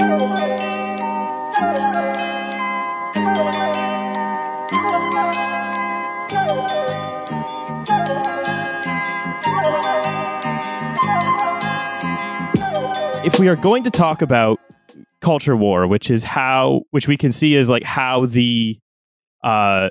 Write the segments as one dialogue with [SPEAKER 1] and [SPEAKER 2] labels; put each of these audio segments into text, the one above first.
[SPEAKER 1] if we are going to talk about culture war, which is how, which we can see is like how the uh,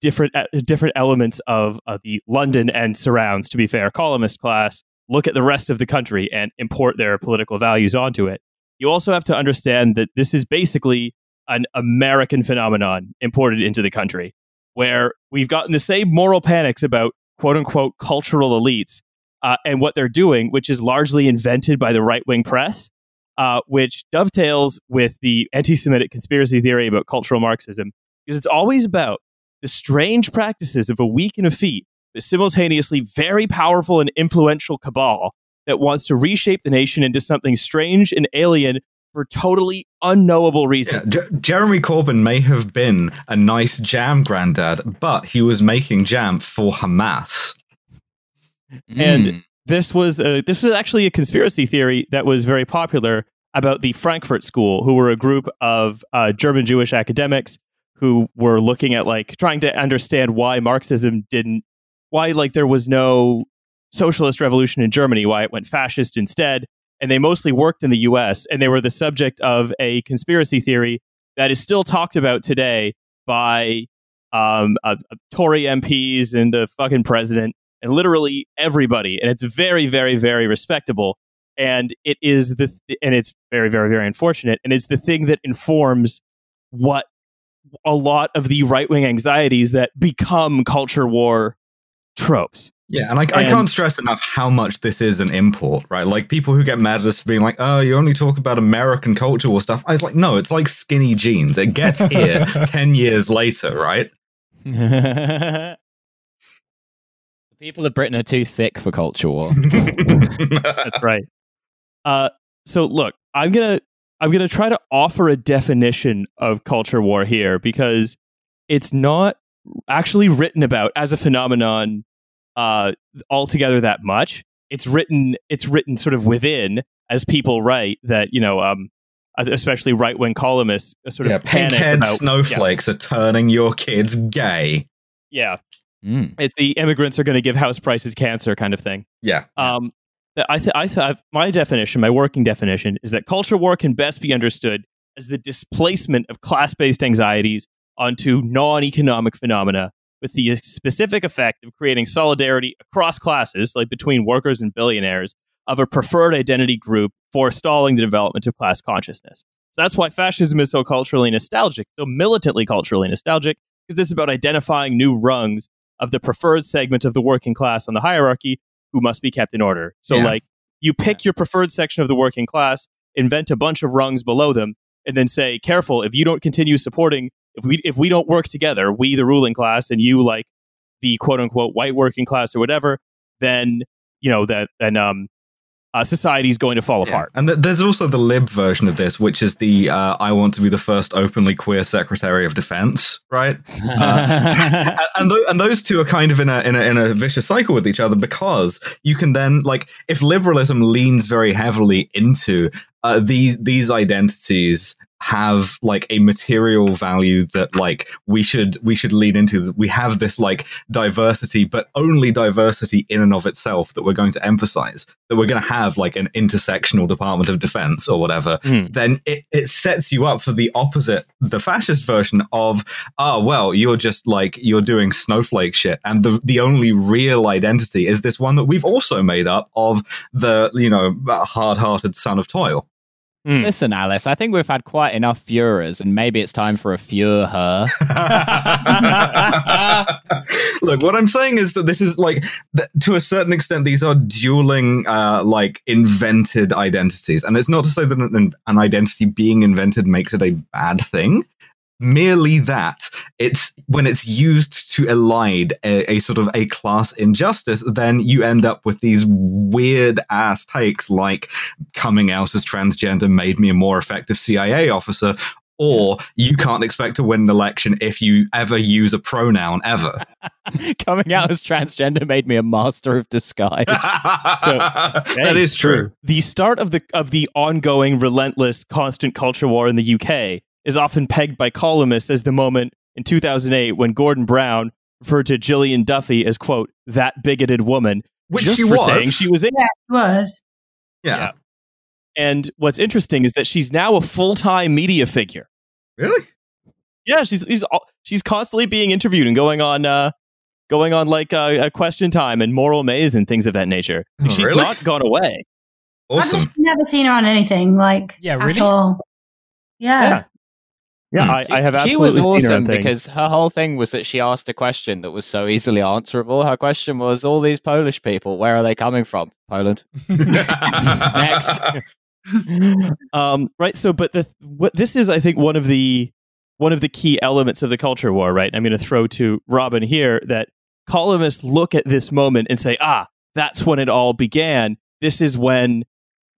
[SPEAKER 1] different uh, different elements of uh, the London and surrounds, to be fair, columnist class look at the rest of the country and import their political values onto it. You also have to understand that this is basically an American phenomenon imported into the country, where we've gotten the same moral panics about quote unquote cultural elites uh, and what they're doing, which is largely invented by the right wing press, uh, which dovetails with the anti Semitic conspiracy theory about cultural Marxism, because it's always about the strange practices of a weak and effete, but simultaneously very powerful and influential cabal that wants to reshape the nation into something strange and alien for totally unknowable reasons.
[SPEAKER 2] Yeah, J- Jeremy Corbyn may have been a nice jam granddad, but he was making jam for Hamas.
[SPEAKER 1] And mm. this was a, this was actually a conspiracy theory that was very popular about the Frankfurt School, who were a group of uh, German Jewish academics who were looking at like trying to understand why Marxism didn't, why like there was no socialist revolution in Germany, why it went fascist instead. And they mostly worked in the US and they were the subject of a conspiracy theory that is still talked about today by um, uh, Tory MPs and the fucking president and literally everybody. And it's very, very, very respectable. And it is the, th- and it's very, very, very unfortunate. And it's the thing that informs what a lot of the right wing anxieties that become culture war tropes.
[SPEAKER 2] Yeah, and I, and I, can't stress enough how much this is an import, right? Like people who get mad at us for being like, "Oh, you only talk about American culture or stuff." I was like, "No, it's like skinny jeans. It gets here ten years later, right?"
[SPEAKER 3] People of Britain are too thick for culture war.
[SPEAKER 1] That's right. Uh, so look, I'm gonna I'm gonna try to offer a definition of culture war here because it's not actually written about as a phenomenon uh, altogether that much. It's written it's written sort of within as people write that you know um, especially right wing columnists sort
[SPEAKER 2] yeah,
[SPEAKER 1] of panic
[SPEAKER 2] pink-head
[SPEAKER 1] about
[SPEAKER 2] snowflakes
[SPEAKER 1] yeah.
[SPEAKER 2] are turning your kids gay.
[SPEAKER 1] Yeah, Mm. It's the immigrants are going to give house prices cancer kind of thing.
[SPEAKER 2] Yeah.
[SPEAKER 1] Um, I, th- I th- my definition, my working definition, is that culture war can best be understood as the displacement of class based anxieties onto non economic phenomena with the specific effect of creating solidarity across classes, like between workers and billionaires, of a preferred identity group, forestalling the development of class consciousness. So that's why fascism is so culturally nostalgic, so militantly culturally nostalgic, because it's about identifying new rungs of the preferred segment of the working class on the hierarchy who must be kept in order. So, yeah. like, you pick your preferred section of the working class, invent a bunch of rungs below them, and then say, careful, if you don't continue supporting, if we, if we don't work together, we, the ruling class, and you, like, the quote unquote white working class or whatever, then, you know, that, then, um, uh, society is going to fall yeah. apart.
[SPEAKER 2] And th- there's also the lib version of this, which is the uh, I want to be the first openly queer Secretary of Defense, right? Uh, and, th- and those two are kind of in a, in a in a vicious cycle with each other because you can then like if liberalism leans very heavily into uh, these these identities have like a material value that like we should we should lean into. We have this like diversity but only diversity in and of itself that we're going to emphasize that we're going to have like an intersectional department of defense or whatever. Mm. then it, it sets you up for the opposite the fascist version of oh well you're just like you're doing snowflake shit. And the the only real identity is this one that we've also made up of the you know hard-hearted son of toil
[SPEAKER 3] Mm. Listen, Alice, I think we've had quite enough Führers, and maybe it's time for a Führer.
[SPEAKER 2] Look, what I'm saying is that this is like, th- to a certain extent, these are dueling, uh, like, invented identities. And it's not to say that an, an identity being invented makes it a bad thing merely that it's when it's used to elide a, a, sort of a class injustice then you end up with these weird ass takes like coming out as transgender made me a more effective cia officer or you can't expect to win an election if you ever use a pronoun ever.
[SPEAKER 3] Coming out as transgender made me a master of disguise.
[SPEAKER 1] So,
[SPEAKER 2] that is true.
[SPEAKER 1] The start of the of the ongoing, relentless, constant culture war in the UK is often pegged by columnists as the moment in 2008 when Gordon Brown referred to Gillian Duffy as quote that bigoted woman,
[SPEAKER 2] Which
[SPEAKER 1] just
[SPEAKER 2] she
[SPEAKER 1] for
[SPEAKER 2] was.
[SPEAKER 1] saying she was in.
[SPEAKER 4] Yeah, it was.
[SPEAKER 2] Yeah.
[SPEAKER 1] Yeah. And what's interesting is that she's now a full time media figure.
[SPEAKER 2] Really?
[SPEAKER 1] Yeah, she's she's she's constantly being interviewed and going on uh going on like uh, a question time and moral maze and things of that nature.
[SPEAKER 2] Oh,
[SPEAKER 1] she's
[SPEAKER 2] really?
[SPEAKER 1] not gone away.
[SPEAKER 2] Awesome.
[SPEAKER 4] I've just never seen her on anything like
[SPEAKER 5] Yeah,
[SPEAKER 4] at
[SPEAKER 5] really?
[SPEAKER 4] all. Yeah.
[SPEAKER 1] Yeah. Yeah. I, I have
[SPEAKER 3] she
[SPEAKER 1] absolutely
[SPEAKER 3] was
[SPEAKER 1] seen her on
[SPEAKER 3] awesome because her whole thing was that she asked a question that was so easily answerable. Her question was, "All these Polish people, where are they coming from? Poland." Next.
[SPEAKER 1] um, right. So, but the what this is, I think, one of the one of the key elements of the culture war. Right. I'm going to throw to Robin here that columnists look at this moment and say, ah, that's when it all began. This is when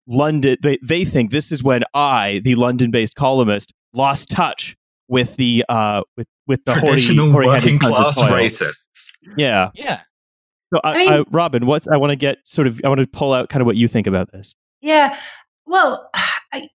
[SPEAKER 1] London. They they think this is when I, the London-based columnist, lost touch with the uh with with the
[SPEAKER 2] Traditional
[SPEAKER 1] hoary, hoary-headed
[SPEAKER 2] working
[SPEAKER 1] of
[SPEAKER 2] class
[SPEAKER 1] toil.
[SPEAKER 2] racists.
[SPEAKER 1] Yeah.
[SPEAKER 3] Yeah.
[SPEAKER 1] So, I,
[SPEAKER 4] I mean-
[SPEAKER 1] I, Robin, what's I want to get sort of I want to pull out kind of what you think about this.
[SPEAKER 4] Yeah. Well, I,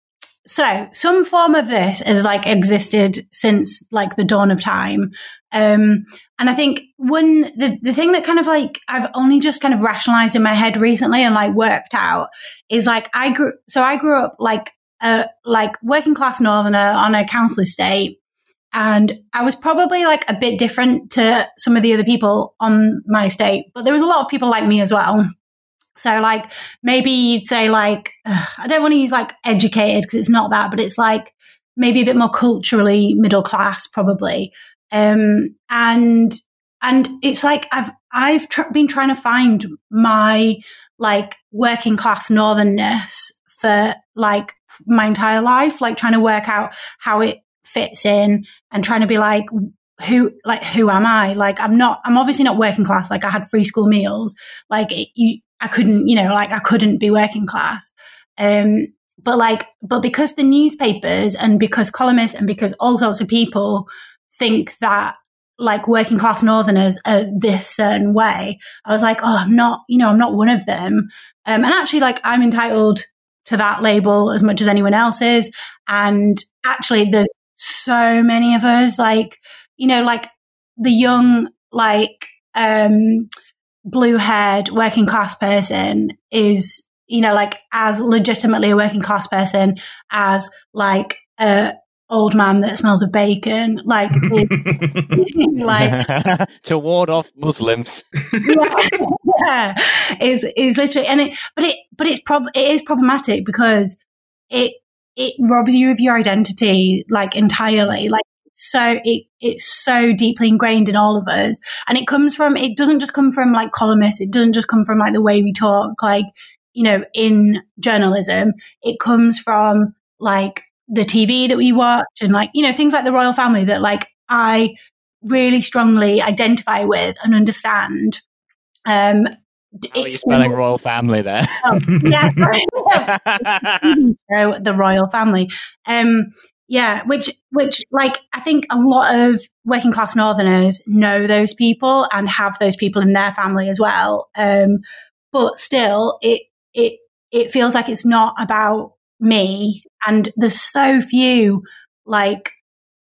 [SPEAKER 4] so some form of this has like existed since like the dawn of time. Um, and I think one, the, the thing that kind of like I've only just kind of rationalized in my head recently and like worked out is like I grew, so I grew up like, uh, like working class northerner on a council estate. And I was probably like a bit different to some of the other people on my estate, but there was a lot of people like me as well. So like maybe you'd say like I don't want to use like educated because it's not that, but it's like maybe a bit more culturally middle class probably. Um, and and it's like I've I've tr- been trying to find my like working class northernness for like my entire life, like trying to work out how it fits in and trying to be like who like who am I? Like I'm not I'm obviously not working class. Like I had free school meals. Like it, you I couldn't, you know, like I couldn't be working class. Um, but like, but because the newspapers and because columnists and because all sorts of people think that like working class northerners are this certain way, I was like, oh, I'm not, you know, I'm not one of them. Um, and actually, like, I'm entitled to that label as much as anyone else is. And actually, there's so many of us, like, you know, like the young, like, um, blue haired working class person is, you know, like as legitimately a working class person as like a old man that smells of bacon. Like, like,
[SPEAKER 3] to ward off Muslims.
[SPEAKER 4] yeah, yeah, is is literally, and it, but it, but it's prob, it is problematic because it it robs you of your identity like entirely, mm. like so it it's so deeply ingrained in all of us, and it comes from it doesn't just come from like columnists, it doesn't just come from like the way we talk, like you know, in journalism, it comes from like the TV that we watch and like you know things like the royal family that like I really strongly identify with and understand. Um,
[SPEAKER 3] How are you spelling royal family there?
[SPEAKER 4] Oh, yeah, the royal family. Um, yeah, which which like I think a lot of working class Northerners know those people and have those people in their family as well. Um, but still, it it it feels like it's not about me, and there's so few like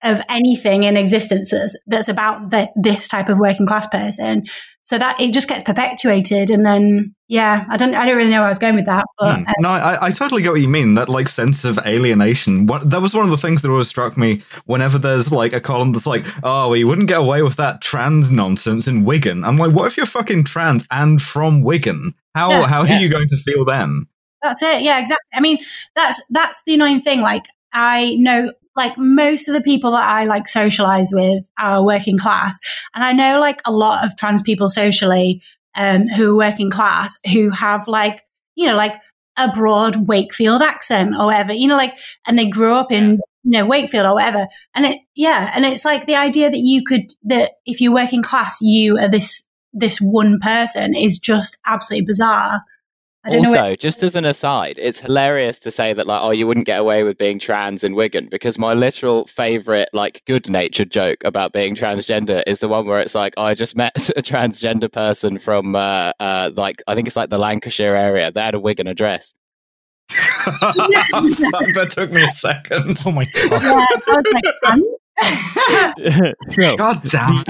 [SPEAKER 4] of anything in existence that's, that's about the, this type of working class person. So that it just gets perpetuated, and then yeah, I don't I don't really know where I was going with that, but
[SPEAKER 2] Hmm. No, I, I totally get what you mean. That like sense of alienation. What, that was one of the things that always struck me whenever there's like a column that's like, "Oh, well, you wouldn't get away with that trans nonsense in Wigan." I'm like, what if you're fucking trans and from Wigan? How
[SPEAKER 4] Yeah,
[SPEAKER 2] how
[SPEAKER 1] yeah.
[SPEAKER 2] are you going to feel then?
[SPEAKER 4] That's it. Yeah, exactly. I mean, that's that's the annoying thing. Like, I know like most of the people that I like socialize with are working class, and I know like a lot of trans people socially um, who are working class who have like you know like a broad Wakefield accent or whatever. You know, like and they grew up in you know Wakefield or whatever. And it yeah, and it's like the idea that you could that if you're working class, you are this this one person is just absolutely bizarre. I don't know
[SPEAKER 3] Also,
[SPEAKER 4] where-
[SPEAKER 3] just as an aside, it's hilarious to say that like, oh, you wouldn't get away with being trans in Wigan because my literal favorite, like, good-natured joke about being transgender is the one where it's like, oh, I just met a transgender person from, uh, uh, like, I think it's like the Lancashire area. They had a Wigan address.
[SPEAKER 2] Fuck, that took me a second.
[SPEAKER 5] Oh my god.
[SPEAKER 4] yeah, I was like, um,
[SPEAKER 1] so,
[SPEAKER 2] God damn